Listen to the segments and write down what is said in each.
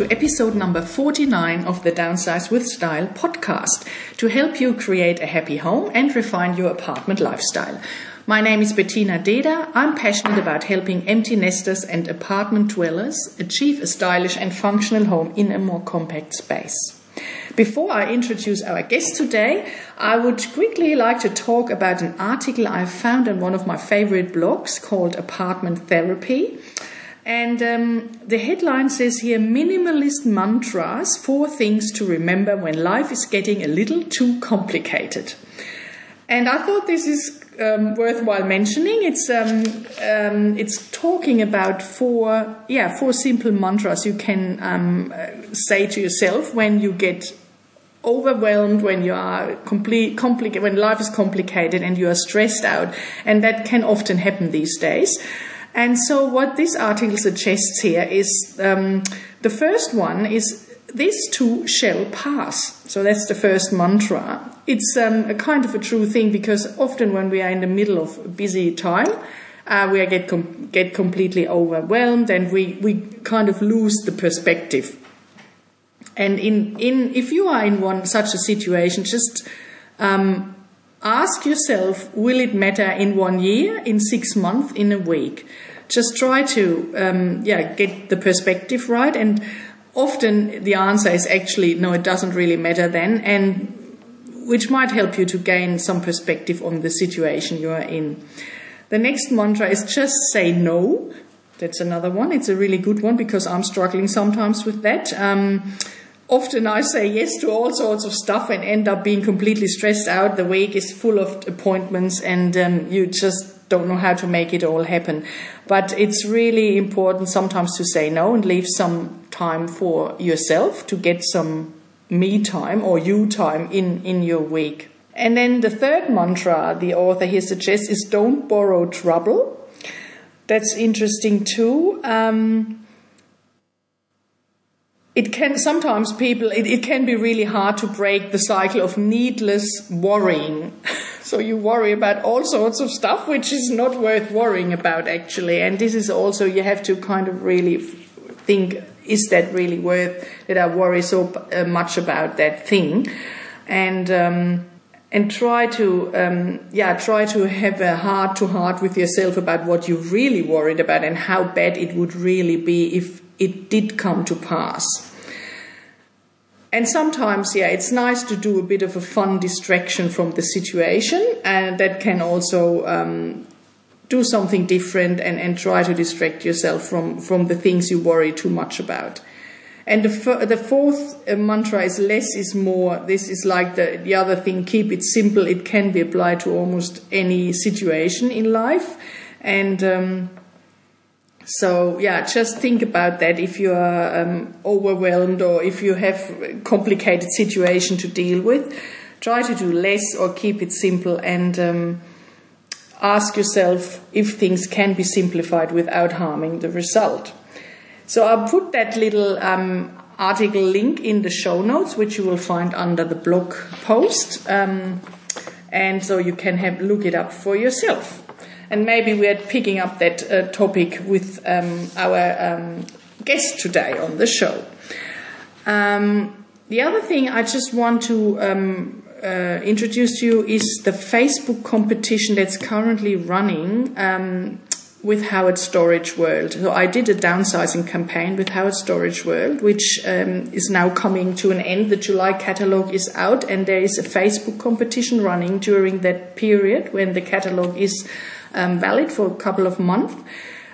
to episode number 49 of the Downsize with Style podcast to help you create a happy home and refine your apartment lifestyle. My name is Bettina Deda. I'm passionate about helping empty nesters and apartment dwellers achieve a stylish and functional home in a more compact space. Before I introduce our guest today, I would quickly like to talk about an article I found on one of my favorite blogs called Apartment Therapy. And um, the headline says here minimalist mantras, four things to remember when life is getting a little too complicated. And I thought this is um, worthwhile mentioning. It's um, um, it's talking about four yeah four simple mantras you can um, say to yourself when you get overwhelmed, when you are complete complicated, when life is complicated and you are stressed out, and that can often happen these days. And so, what this article suggests here is um, the first one is this too shall pass. So that's the first mantra. It's um, a kind of a true thing because often when we are in the middle of busy time, uh, we get com- get completely overwhelmed and we, we kind of lose the perspective. And in, in if you are in one such a situation, just um, ask yourself: Will it matter in one year, in six months, in a week? Just try to um, yeah get the perspective right and often the answer is actually no, it doesn't really matter then, and which might help you to gain some perspective on the situation you are in. The next mantra is just say no. That's another one. It's a really good one because I'm struggling sometimes with that. Um, often I say yes to all sorts of stuff and end up being completely stressed out. The week is full of appointments and um, you just don't know how to make it all happen. But it's really important sometimes to say no and leave some time for yourself to get some me time or you time in, in your week. And then the third mantra the author here suggests is don't borrow trouble. That's interesting too. Um, it can sometimes people it, it can be really hard to break the cycle of needless worrying. So you worry about all sorts of stuff which is not worth worrying about actually. And this is also you have to kind of really think is that really worth that i worry so uh, much about that thing? And um, and try to um, yeah try to have a heart to heart with yourself about what you're really worried about and how bad it would really be if it did come to pass. And sometimes, yeah, it's nice to do a bit of a fun distraction from the situation, and that can also um, do something different and, and try to distract yourself from, from the things you worry too much about. And the, the fourth uh, mantra is less is more. This is like the, the other thing keep it simple. It can be applied to almost any situation in life. And um, so yeah, just think about that if you are um, overwhelmed or if you have a complicated situation to deal with. Try to do less or keep it simple and um, ask yourself if things can be simplified without harming the result. So I'll put that little um, article link in the show notes, which you will find under the blog post, um, and so you can have look it up for yourself and maybe we're picking up that uh, topic with um, our um, guest today on the show. Um, the other thing I just want to um, uh, introduce to you is the Facebook competition that's currently running um, with Howard Storage World. So I did a downsizing campaign with Howard Storage World, which um, is now coming to an end. The July catalog is out, and there is a Facebook competition running during that period when the catalog is um, valid for a couple of months.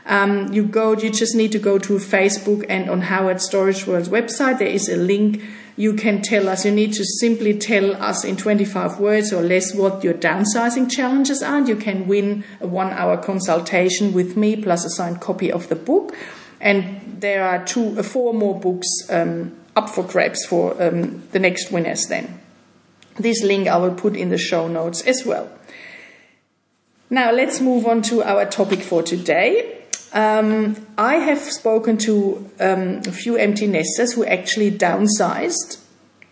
Um, you go, you just need to go to Facebook and on Howard Storage World's website, there is a link. You can tell us, you need to simply tell us in 25 words or less what your downsizing challenges are. And you can win a one hour consultation with me plus a signed copy of the book. And there are two, uh, four more books um, up for grabs for um, the next winners then. This link I will put in the show notes as well. Now let's move on to our topic for today. Um, I have spoken to um, a few empty nesters who actually downsized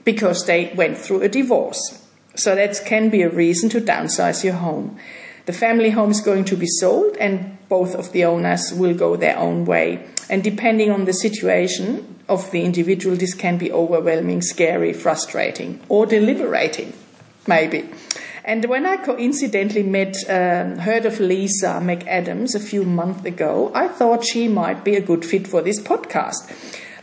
because they went through a divorce. So that can be a reason to downsize your home. The family home is going to be sold, and both of the owners will go their own way. And depending on the situation of the individual, this can be overwhelming, scary, frustrating, or deliberating, maybe. And when I coincidentally met, um, heard of Lisa McAdams a few months ago, I thought she might be a good fit for this podcast.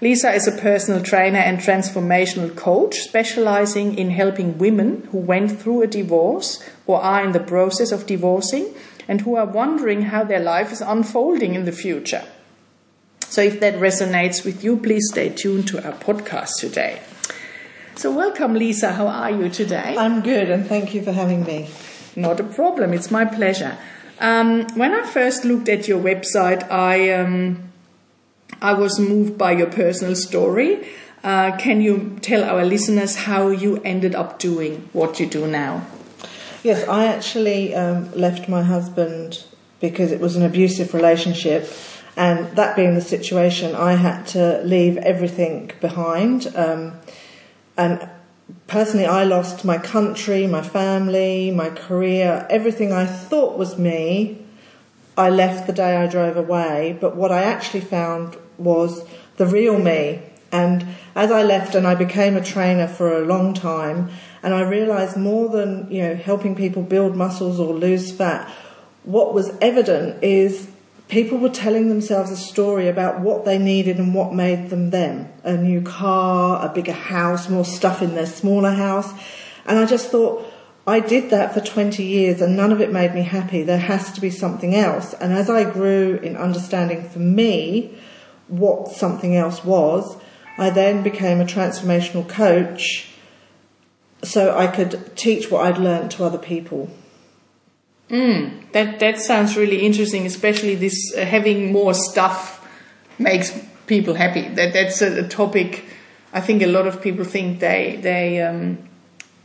Lisa is a personal trainer and transformational coach specializing in helping women who went through a divorce or are in the process of divorcing and who are wondering how their life is unfolding in the future. So if that resonates with you, please stay tuned to our podcast today. So, welcome, Lisa. How are you today? I'm good, and thank you for having me. Not a problem. It's my pleasure. Um, when I first looked at your website, I um, I was moved by your personal story. Uh, can you tell our listeners how you ended up doing what you do now? Yes, I actually um, left my husband because it was an abusive relationship, and that being the situation, I had to leave everything behind. Um, and personally, I lost my country, my family, my career, everything I thought was me. I left the day I drove away, but what I actually found was the real me. And as I left and I became a trainer for a long time, and I realized more than, you know, helping people build muscles or lose fat, what was evident is people were telling themselves a story about what they needed and what made them them. A new car, a bigger house, more stuff in their smaller house. And I just thought, I did that for 20 years and none of it made me happy. There has to be something else. And as I grew in understanding for me what something else was, I then became a transformational coach so I could teach what I'd learned to other people. Mm, that that sounds really interesting, especially this uh, having more stuff makes people happy. That that's a, a, topic. I think a lot of people think they they um,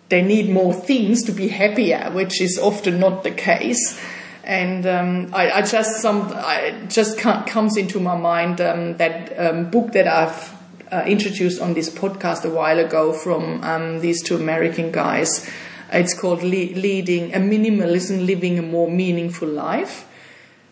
they need more things to be happier, which is often not the case. And um, I, I, just some I just comes into my mind um, that um, book that I've uh, introduced on this podcast a while ago from um, these two American guys. It's called Le- Leading a Minimalism, Living a More Meaningful Life.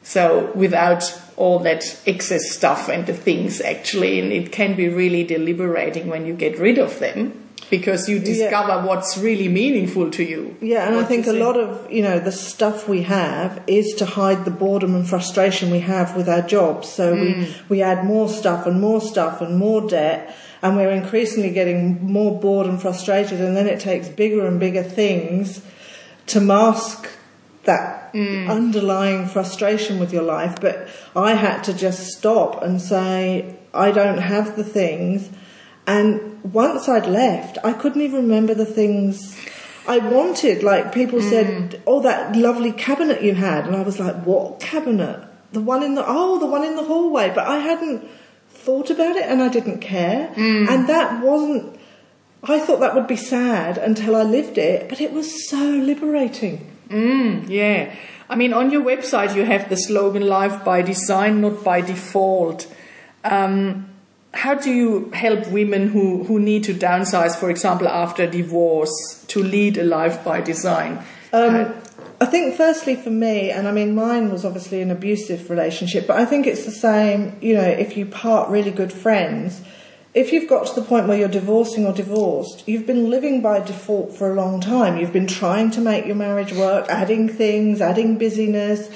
So without all that excess stuff and the things actually, and it can be really deliberating when you get rid of them because you discover yeah. what's really meaningful to you. Yeah, and I think a lot of, you know, the stuff we have is to hide the boredom and frustration we have with our jobs. So mm. we, we add more stuff and more stuff and more debt and we're increasingly getting more bored and frustrated and then it takes bigger and bigger things to mask that mm. underlying frustration with your life. But I had to just stop and say, I don't have the things and once I'd left, I couldn't even remember the things I wanted. Like people mm. said, "Oh, that lovely cabinet you had," and I was like, "What cabinet? The one in the oh, the one in the hallway." But I hadn't thought about it, and I didn't care. Mm. And that wasn't. I thought that would be sad until I lived it, but it was so liberating. Mm, yeah. I mean, on your website, you have the slogan "Life by Design, not by Default." Um, how do you help women who, who need to downsize, for example, after divorce, to lead a life by design? Um, I think, firstly, for me, and I mean, mine was obviously an abusive relationship, but I think it's the same, you know, if you part really good friends, if you've got to the point where you're divorcing or divorced, you've been living by default for a long time. You've been trying to make your marriage work, adding things, adding busyness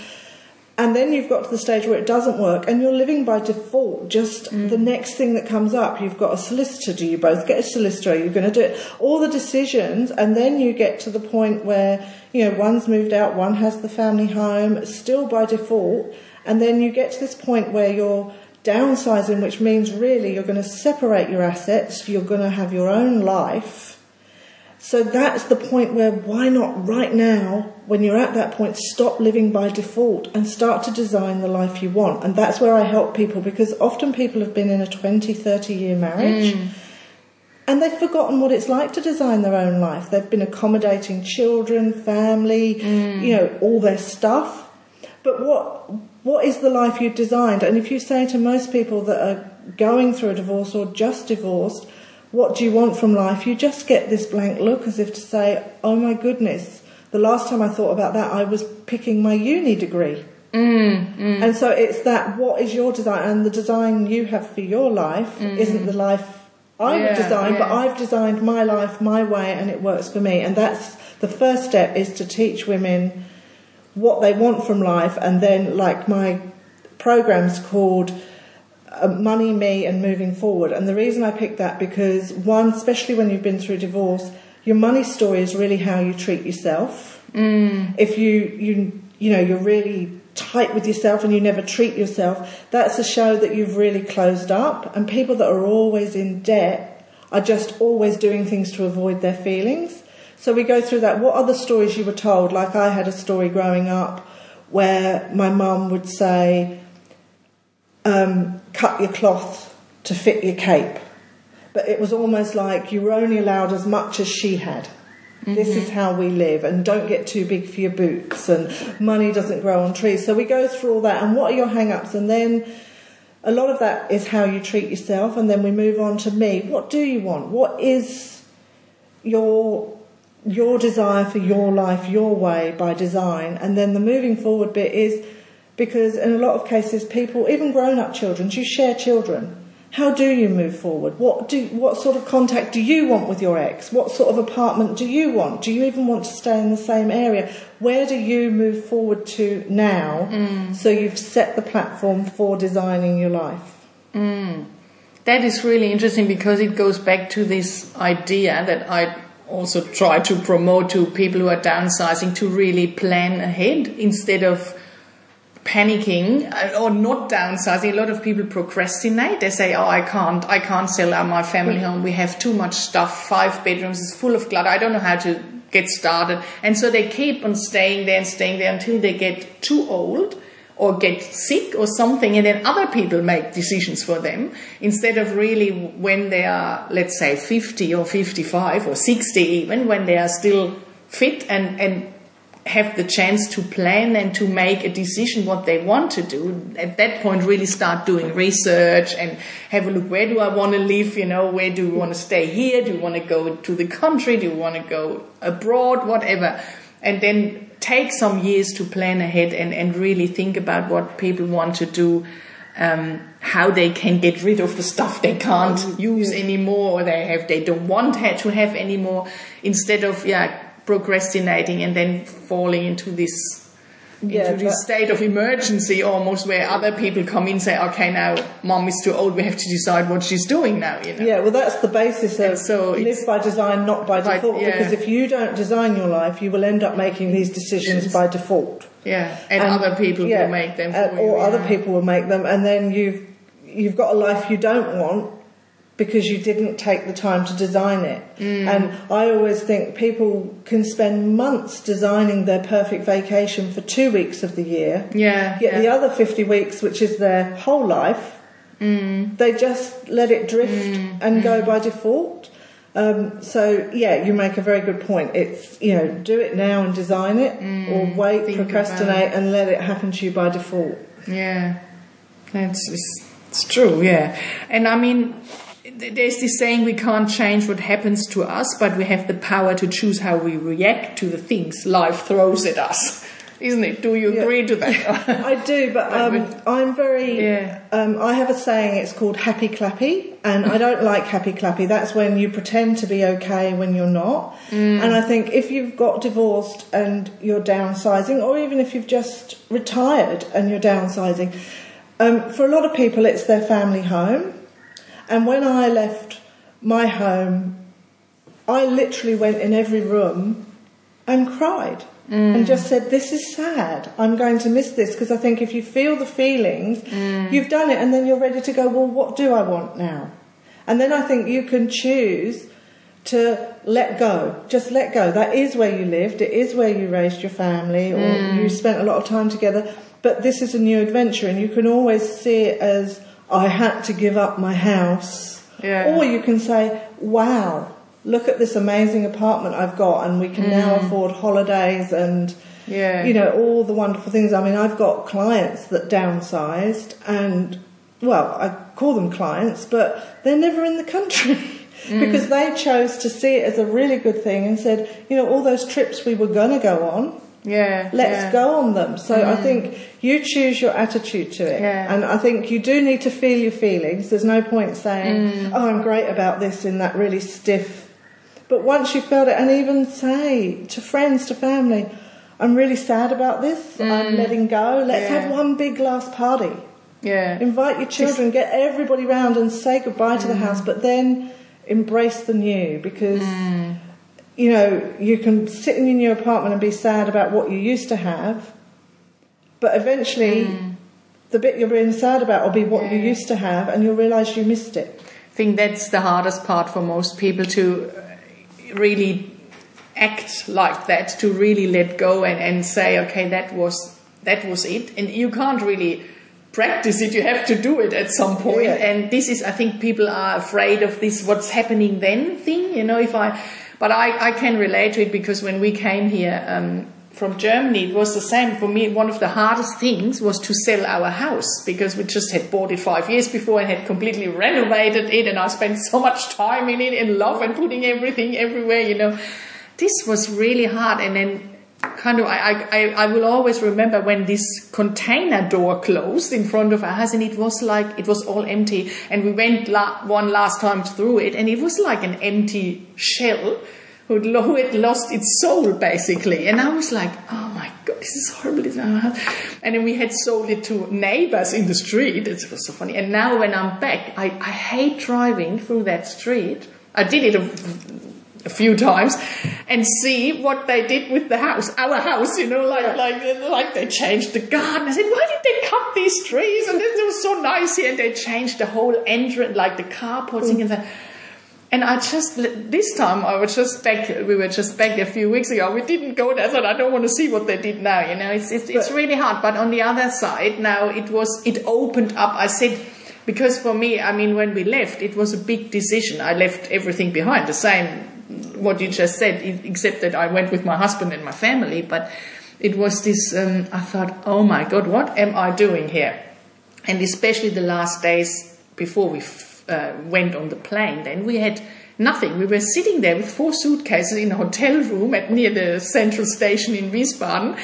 and then you've got to the stage where it doesn't work and you're living by default. Just mm. the next thing that comes up you've got a solicitor. Do you both get a solicitor? You're going to do it? All the decisions and then you get to the point where you know one's moved out one has the family home still by default. And then you get to this point where you're downsizing which means really you're going to separate your assets. You're going to have your own life so that's the point where why not right now, when you're at that point, stop living by default and start to design the life you want. And that's where I help people because often people have been in a 20, 30 year marriage. Mm. And they've forgotten what it's like to design their own life. They've been accommodating children, family, mm. you know, all their stuff. But what what is the life you've designed? And if you say to most people that are going through a divorce or just divorced, what do you want from life? You just get this blank look as if to say, oh my goodness, the last time I thought about that, I was picking my uni degree. Mm, And so it's that what is your design and the design you have for your life isn't the life I would Yeah, design, but. I've designed my life my way and it works for me. And that's the first step is to teach women what they want from life and then like my program's called money me and moving forward. And the reason i picked that because one especially when you've been through divorce your money story is really how you treat yourself. Mm. if you you you know you're really tight with yourself and you never treat yourself that's a show that you've really closed up. And people that are always in debt are just always doing things to avoid their feelings. So we go through that. What other stories you were told? Like i had a story growing up where my mum would say um, cut your cloth to fit your cape. But it was almost like you were only allowed as much as she had. This is how we live, and don't get too big for your boots, and money doesn't grow on trees. So we go through all that, and what are your hang ups? And then a lot of that is how you treat yourself, and then we move on to me. What do you want? What is your your desire for your life, your way by design, and then the moving forward bit is because in a lot of cases, people, even grown-up children, you share children. How do you move forward? What do what sort of contact do you want with your ex? What sort of apartment do you want? Do you even want to stay in the same area? Where do you move forward to now? Mm. So you've set the platform for designing your life. Mm. That is really interesting because it goes back to this idea that I also try to promote to people who are downsizing to really plan ahead instead of panicking uh, or not downsizing. A lot of people procrastinate. They say, "Oh, I can't, I can't sell out my family home. We have too much stuff. Five bedrooms is full of clutter. I don't know how to get started." And so they keep on staying there and staying there until they get too old or get sick or something and then other people make decisions for them instead of really when they are let's say 50 or 55 or 60 even when they are still fit and and have the chance to plan and to make a decision what they want to do. At that point really start doing research and have a look where do i want to live you know? Where do we want to stay here? Do we want to go to the country? Do we want to go abroad? Whatever. And then take some years to plan ahead and, and really think about what people want to do um, how they can get rid of the stuff they can't use anymore or they have they don't want to have anymore. Instead of yeah procrastinating and then falling into this Yeah, into this state of emergency almost where other people come in and say okay now mom is too old we have to decide what she's doing now you know Yeah, well, that's the basis of so live by design, not by By- default. yeah. Because if you don't design your life, you will end up making these decisions by default. yeah and, other people yeah, will make them uh, you, or other people will make them, and then you've you've got a life you don't want because you didn't take the time to design it. Mm. And I always think people can spend months designing their perfect vacation for two weeks of the year. yeah, Yet yeah. the other 50 weeks, which is their whole life, Mm. they just let it drift and go by default. Um, so yeah, you make a very good point. It's you know do it now and design it, or wait, Mm. Think procrastinate, and let it happen to you by default. Yeah, that's it's, it's true. Yeah, and I mean, there's this saying we can't change what happens to us, but we have the power to choose how we react to the things life throws at us. Isn't it? Do you Yeah. agree to that? I do, but um, I'm very. Yeah. Um, I have a saying. It's called happy clappy, and I don't like happy clappy. That's when you pretend to be okay when you're not. And I think if you've got divorced and you're downsizing, or even if you've just retired and you're downsizing, um, for a lot of people it's their family home. And when I left my home, I literally went in every room and cried mm. and just said, This is sad. I'm going to miss this. Because I think if you feel the feelings, mm. you've done it, and then you're ready to go, Well, what do I want now? And then I think you can choose to let go. Just let go. That is where you lived, it is where you raised your family, or mm. you spent a lot of time together. But this is a new adventure, and you can always see it as, I had to give up my house. Yeah. Or you can say, wow, look at this amazing apartment I've got, and we can now mm. afford holidays and, Yeah. you know, all the wonderful things. I mean, I've got clients that downsized, and, well, I call them clients, but they're never in the country. Mm. because they chose to see it as a really good thing and said, you know, all those trips we were going to go on, Yeah. let's yeah. go on them. So I mm-hmm. think you choose your attitude to it. Yeah. And I think you do need to feel your feelings. There's no point saying, mm. oh, I'm great about this in that really stiff. But once you've felt it, and even say to friends, to family, I'm really sad about this. I'm mm. letting go. Let's Yeah. have one big last party. Yeah. Invite your children, get everybody round and say goodbye to the mm-hmm. house, but then embrace the new because, mm. You know, you can sit in your apartment and be sad about what you used to have, but eventually the bit you're being sad about will be what you used to have and you'll realise you missed it. I think that's the hardest part for most people to uh, really act like that, to really let go and, and say, okay, that was that was it. And you can't really practice it, you have to do it at some point. Yeah. And this is I think people are afraid of this what's happening then thing, you know, if I but I, I can relate to it because when we came here um, from Germany, it was the same for me. One of the hardest things was to sell our house because we just had bought it five years before and had completely renovated it, and I spent so much time in it and love and putting everything everywhere. You know, this was really hard. And then, kind of, I I, I will always remember when this container door closed in front of us, and it was like it was all empty. And we went la- one last time through it, and it was like an empty shell who had lost its soul basically. And I was like, oh my god, this is horrible. Our house. And then we had sold it to neighbors in the street. It was so funny. And now when I'm back, I, I hate driving through that street. I did it a, few times and see what they did with the house, our house, you know, like like like they changed the garden. I said, why did they cut these trees? And it was so nice here. And they changed the whole entrance, like the carports and that. And I just this time I was just back. We were just back a few weeks ago. We didn't go there. I thought I don't want to see what they did now. You know, it's it's, it's really hard. But on the other side, now it was it opened up. I said because for me, I mean, when we left, it was a big decision. I left everything behind. The same what you just said, except that I went with my husband and my family. But it was this. Um, I thought, oh my god, what am I doing here? and especially the last days before we f- uh, went on the plane, then we had nothing. We were sitting there with four suitcases in a hotel room at near the central station in Wiesbaden,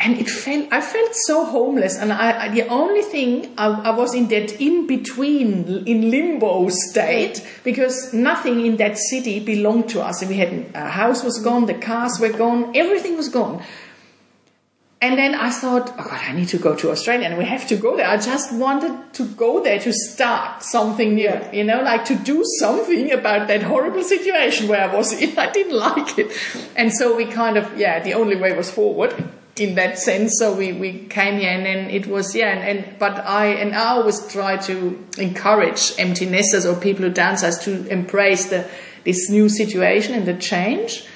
and it felt I felt so homeless. And I, I the only thing I, I was in that in between in limbo state because nothing in that city belonged to us. We had our house was gone, the cars were gone, everything was gone. And then I thought, oh God, I need to go to Australia and we have to go there. I just wanted to go there to start something new, you know, like to do something about that horrible situation where I was in. I didn't like it. And so we kind of, yeah, the only way was forward in that sense. So we, we came here and then it was, yeah, and, and but I, and I always try to encourage empty nesters or people who downsize to embrace the, this new situation and the change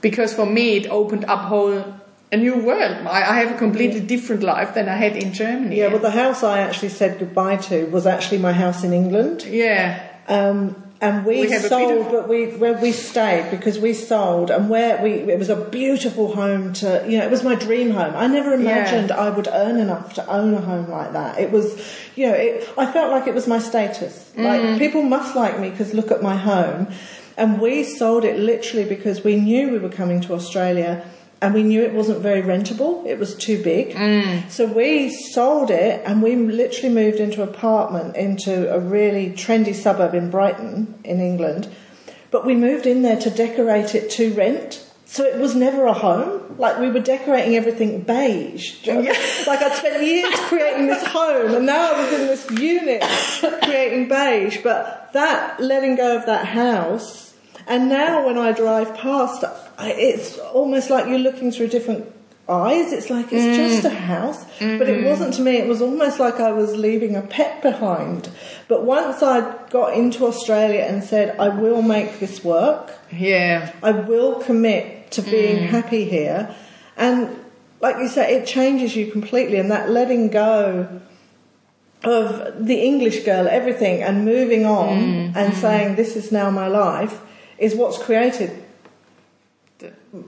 because for me it opened up whole a new world. I, I have a completely different life than I had in Germany. Yeah, well, the house I actually said goodbye to was actually my house in England. yeah, Um, and we, We have a bit sold, of- but we where we stayed because we sold, and where we it was a beautiful home to you know it was my dream home. I never imagined I would earn enough to own a home like that. It was, you know, it, I felt like it was my status. Mm. Like people must like me because look at my home, and we sold it literally because we knew we were coming to Australia. And we knew it wasn't very rentable. It was too big. Mm. So we sold it and we literally moved into an apartment into a really trendy suburb in Brighton, in England. But we moved in there to decorate it to rent. So it was never a home. Like we were decorating everything beige. You know? Like I'd spent years creating this home and now I was in this unit creating beige. But that letting go of that house and now when I drive past, it's almost like you're looking through different eyes. It's like it's mm. just a house, but it mm-hmm. wasn't to me. It was almost like I was leaving a pet behind. But once I got into Australia and said, I will make this work, yeah, I will commit to being mm. happy here, and like you say, it changes you completely, and that letting go of the English girl, everything, and moving on mm. and mm-hmm. saying, This is now my life, is what's created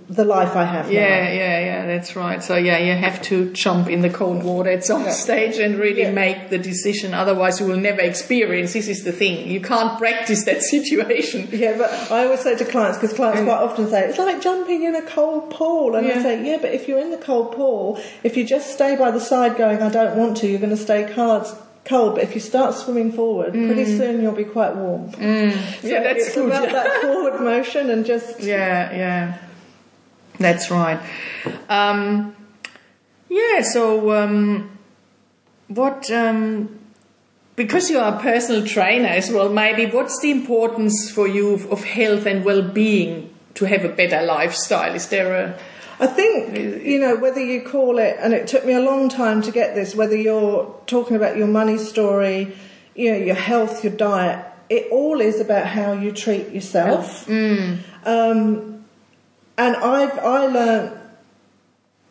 the life I have Yeah, now. yeah, yeah, that's right. So yeah, you have to jump in the cold water at some stage and really Yeah. make the decision. Otherwise, you will never experience. This is the thing. You can't practice that situation. Yeah, but I always say to clients, because clients mm. quite often say, it's like jumping in a cold pool. And I say, yeah, but if you're in the cold pool, if you just stay by the side going, I don't want to, you're going to stay cold. Cold. But if you start swimming forward, pretty soon you'll be quite warm. So Mm. Yeah, that's it's good, about yeah. that forward motion and just Yeah, yeah, that's right. Um, yeah. So um, what? Um, because you are a personal trainer as well, maybe what's the importance for you of, of health and well-being to have a better lifestyle? Is there a I think, you know, whether you call it, and it took me a long time to get this, whether you're talking about your money story, you know, your health, your diet, it all is about how you treat yourself. Um, and I've, I learned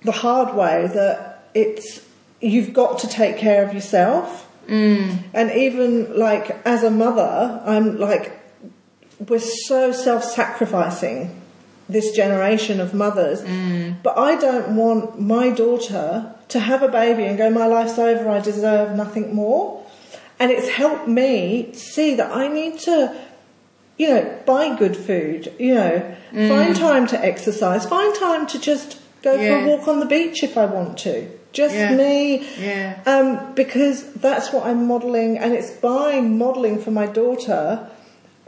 the hard way that it's, you've got to take care of yourself. And even like as a mother, I'm like, we're so self sacrificing, this generation of mothers. But I don't want my daughter to have a baby and go, my life's over, I deserve nothing more. And it's helped me see that I need to, you know, buy good food, you know, find time to exercise, find time to just go for a walk on the beach if I want to. Just Yeah. me. Yeah. Um, because that's what I'm modelling, and it's by modelling for my daughter.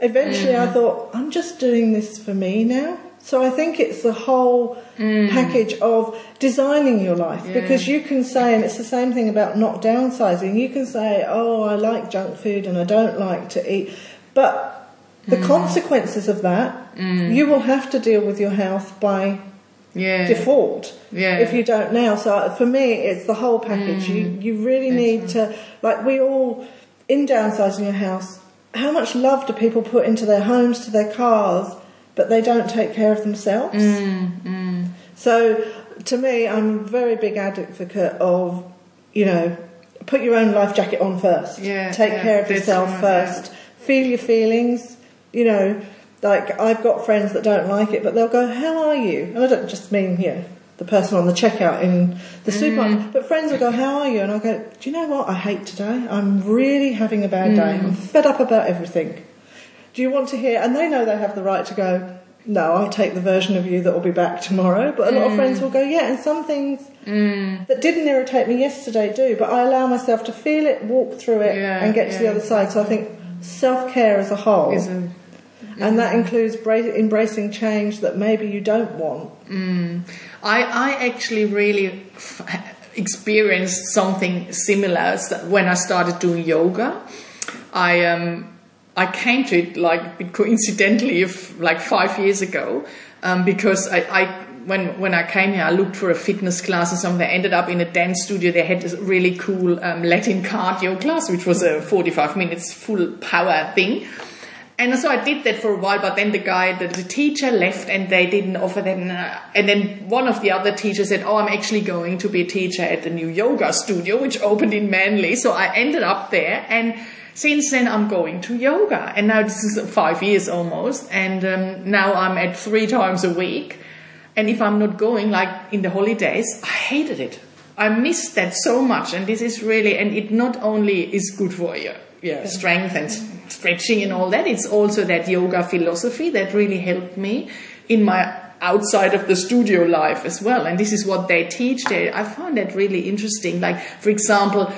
Eventually, I thought, I'm just doing this for me now. So I think it's the whole mm. package of designing your life because you can say, and it's the same thing about not downsizing, you can say, oh, I like junk food and I don't like to eat. But the mm. consequences of that, mm. you will have to deal with your health by yeah? default Yeah. if you don't now. So for me, it's the whole package. You you really need to like we all in downsizing your house. How much love do people put into their homes, to their cars, but they don't take care of themselves? So to me, I'm a very big advocate of you know put your own life jacket on first. Yeah, take yeah, care of yourself right, first. Feel your feelings. You know, like I've got friends that don't like it, but they'll go, "How are you?" And I don't just mean you know the person on the checkout in the Mm. supermarket, but friends will go, "How are you?" And I'll go, "Do you know what? I hate today. I'm really having a bad day. Mm. I'm fed up about everything. Do you want to hear?" And they know they have the right to go. No, I'll take the version of you that will be back tomorrow. But a lot of Mm. friends will go, yeah, and some things that didn't irritate me yesterday do, but I allow myself to feel it, walk through it, Yeah, and get to the other side. So I think self care as a whole, a- and that includes bra- embracing change that maybe you don't want. I, I actually really f- experienced something similar when I started doing yoga. I um, I came to it like coincidentally, if, like five years ago, um, because I, I when when I came here, I looked for a fitness class and something. I ended up in a dance studio. They had this really cool um, Latin cardio class, which was a forty-five minutes full power thing. And so I did that for a while, but then the guy, the, the teacher left and they didn't offer them. Uh, and then one of the other teachers said, Oh, I'm actually going to be a teacher at the new yoga studio, which opened in Manly. So I ended up there. And since then, I'm going to yoga. And now this is five years almost. And um, now I'm at three times a week. And if I'm not going, like in the holidays, I hated it. I missed that so much. And this is really, and it not only is good for you, yeah, strength and stretching and all that, it's also that yoga philosophy that really helped me in my outside of the studio life as well. And this is what they teach there. I found that really interesting. Like, for example,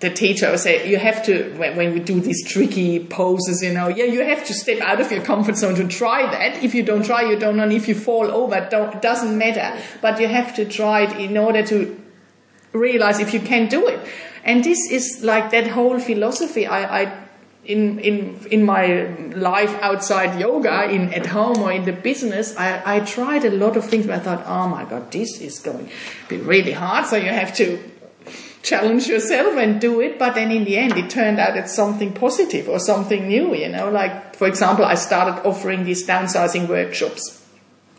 the teacher say you have to when, when we do these tricky poses you know yeah you have to step out of your comfort zone to try that. If you don't try you don't know. And if you fall over don't, doesn't matter. But you have to try it in order to realize if you can do it. And this is like that whole philosophy i, I in, in, in my life outside yoga, in at home or in the business, I, I tried a lot of things but I thought, oh my god, this is going to be really hard. So you have to challenge yourself and do it. But then in the end, it turned out it's something positive or something new, you know, like, for example, I started offering these downsizing workshops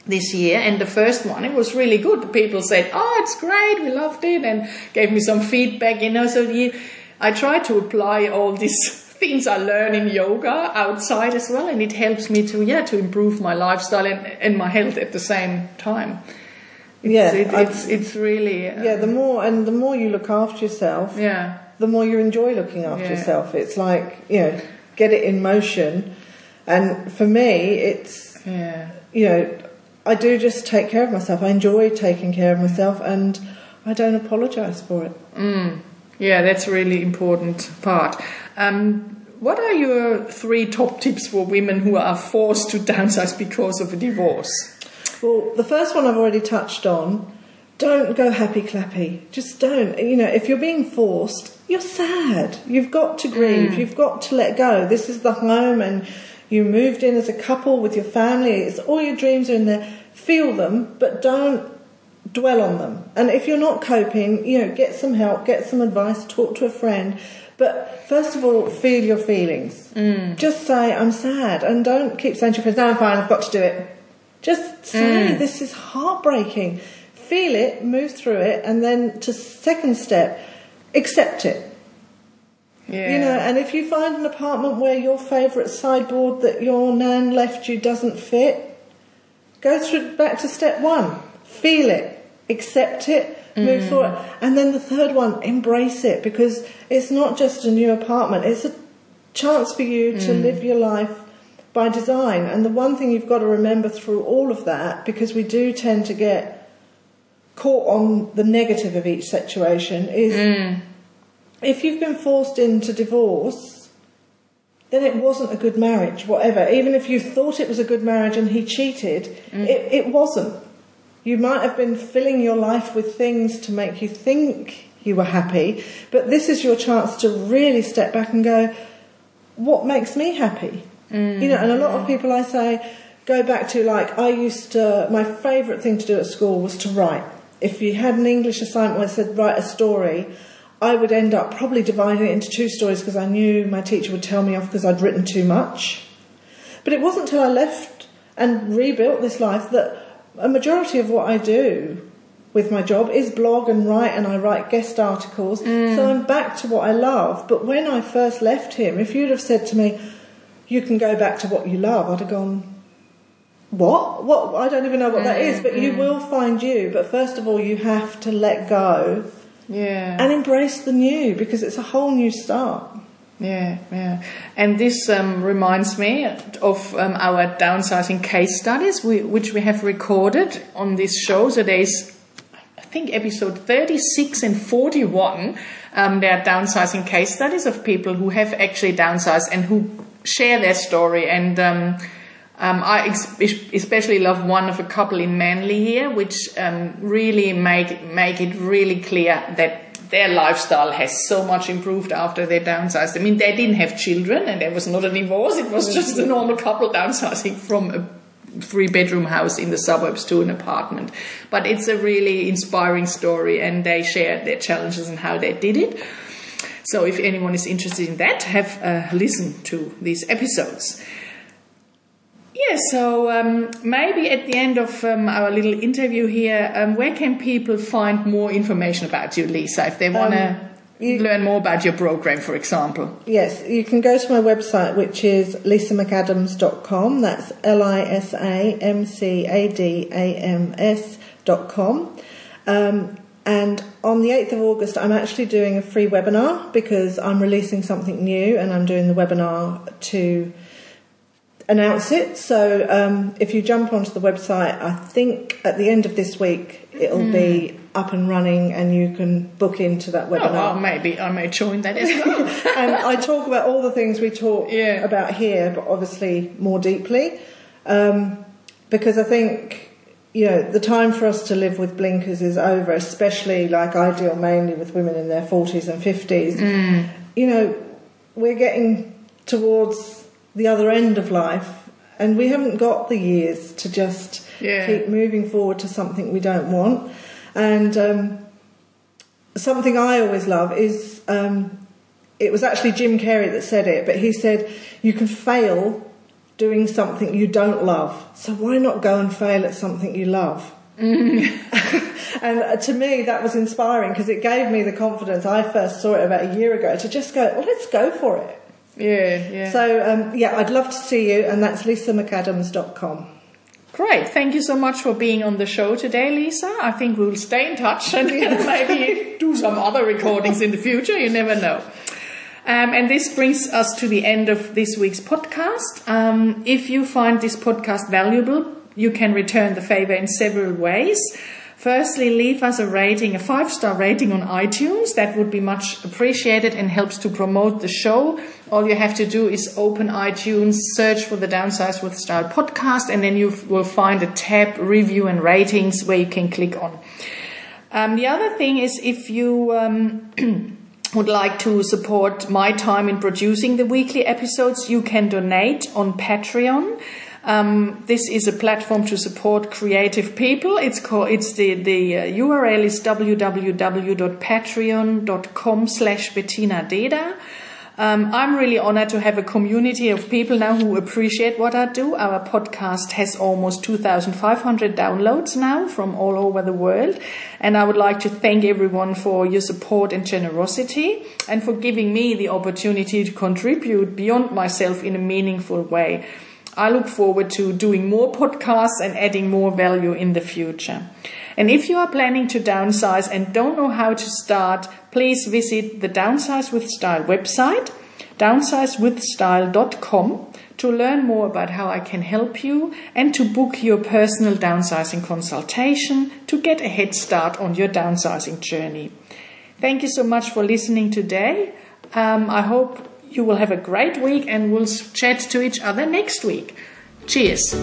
this year and the first one it was really good people said oh it's great we loved it and gave me some feedback you know so you, i try to apply all these things I learn in yoga outside as well, and it helps me to yeah to improve my lifestyle and, and my health at the same time. It's, Yeah, it, it's it's really uh, Yeah, the more and the more you look after yourself, yeah the more you enjoy looking after Yeah. yourself. It's like you know, get it in motion. And for me, it's yeah you know, I do just take care of myself. I enjoy taking care of myself, and I don't apologise for it. yeah that's a really important part. Um, what are your three top tips for women who are forced to downsize because of a divorce? Well, the first one I've already touched on. Don't go happy clappy. Just don't. You know, if you're being forced, you're sad. You've got to grieve. Hmm. You've got to let go. This is the home, and you moved in as a couple with your family. It's all your dreams are in there. Feel them, but don't dwell on them. And if you're not coping, you know, get some help, get some advice, talk to a friend. But first of all, feel your feelings. Hmm. Just say, I'm sad. And don't keep saying to your friends, no, I'm fine, I've got to do it. Just say, hmm. this is heartbreaking. Feel it, move through it, and then to second step, accept it. Yeah. You know, and if you find an apartment where your favourite sideboard that your nan left you doesn't fit, go through back to step one. Feel it, accept it, move hmm. forward. And then the third one, embrace it because it's not just a new apartment, it's a chance for you to hmm. live your life by design. And the one thing you've got to remember through all of that, because we do tend to get caught on the negative of each situation, is mm. if you've been forced into divorce, then it wasn't a good marriage, whatever. Even if you thought it was a good marriage and he cheated, mm. it, it wasn't. You might have been filling your life with things to make you think you were happy, but this is your chance to really step back and go, what makes me happy? You know, and a lot of mm. people I say go back to like I used to. My favourite thing to do at school was to write. If you had an English assignment where it said write a story, I would end up probably dividing it into two stories because I knew my teacher would tell me off because I'd written too much. But it wasn't until I left and rebuilt this life that a majority of what I do with my job is blog and write, and I write guest articles. So mm. I'm back to what I love. But when I first left him, if you'd have said to me, "You can go back to what you love," I'd have gone, "What? What? I don't even know what that is." But you will find you. But first of all, you have to let go Yeah. and embrace the new because it's a whole new start. Yeah, yeah. And this um, reminds me of um, our downsizing case studies, we, which we have recorded on this show. So there's, I think, episode 36 and 41. Um, there are downsizing case studies of people who have actually downsized and who share their story. And um, um, I ex- especially love one of a couple in Manly here, which um, really make make it really clear that their lifestyle has so much improved after they downsized. I mean, they didn't have children, and there was not a divorce. It was just a normal couple downsizing from a three bedroom house in the suburbs to an apartment. But it's a really inspiring story, and they share their challenges and how they did it. So, if anyone is interested in that, have a listen to these episodes. Yeah, so um, maybe at the end of um, our little interview here, um, where can people find more information about you, Lisa, if they want to you- learn more about your program, for example? Yes, you can go to my website, which is lisamcadams.com. That's L I S A M C A D A M S.com. Um, and on the 8th of August, I'm actually doing a free webinar because I'm releasing something new and I'm doing the webinar to announce it. So um, if you jump onto the website, I think at the end of this week it'll be up and running and you can book into that Oh, webinar well, maybe I may join that as well. and I talk about all the things we talk Yeah. about here, but obviously more deeply, um, because I think you know the time for us to live with blinkers is over. Especially like I deal mainly with women in their forties and fifties. Mm. You know, we're getting towards the other end of life, and we haven't got the years to just Yeah. keep moving forward to something we don't want. And um, something I always love is um, it was actually Jim Carrey that said it, but he said you can fail doing something you don't love. So why not go and fail at something you love? and uh, to me, that was inspiring because it gave me the confidence. I first saw it about a year ago to just go, well, let's go for it. Yeah, yeah. So, um, yeah, I'd love to see you, and that's lisamcadams.com. Great. Thank you so much for being on the show today, Lisa. I think we'll stay in touch and maybe do some other recordings in the future. You never know. Um, and this brings us to the end of this week's podcast. Um, if you find this podcast valuable, you can return the favor in several ways. Firstly, leave us a rating, a five star rating on iTunes. That would be much appreciated and helps to promote the show. All you have to do is open iTunes, search for the Downsize with Style podcast, and then you will find a tab review and ratings where you can click on. Um, the other thing is if you um, would like to support my time in producing the weekly episodes, you can donate on Patreon. Um, this is a platform to support creative people. It's called, it's the, the uh, URL is www.patreon.com slash Bettina Deda. Um, I'm really honored to have a community of people now who appreciate what I do. Our podcast has almost 2,500 downloads now from all over the world. And I would like to thank everyone for your support and generosity and for giving me the opportunity to contribute beyond myself in a meaningful way. I look forward to doing more podcasts and adding more value in the future. And if you are planning to downsize and don't know how to start, please visit the Downsize with Style website, downsizewithstyle.com, to learn more about how I can help you and to book your personal downsizing consultation to get a head start on your downsizing journey. Thank you so much for listening today. Um, I hope you will have a great week and we'll chat to each other next week. Cheers.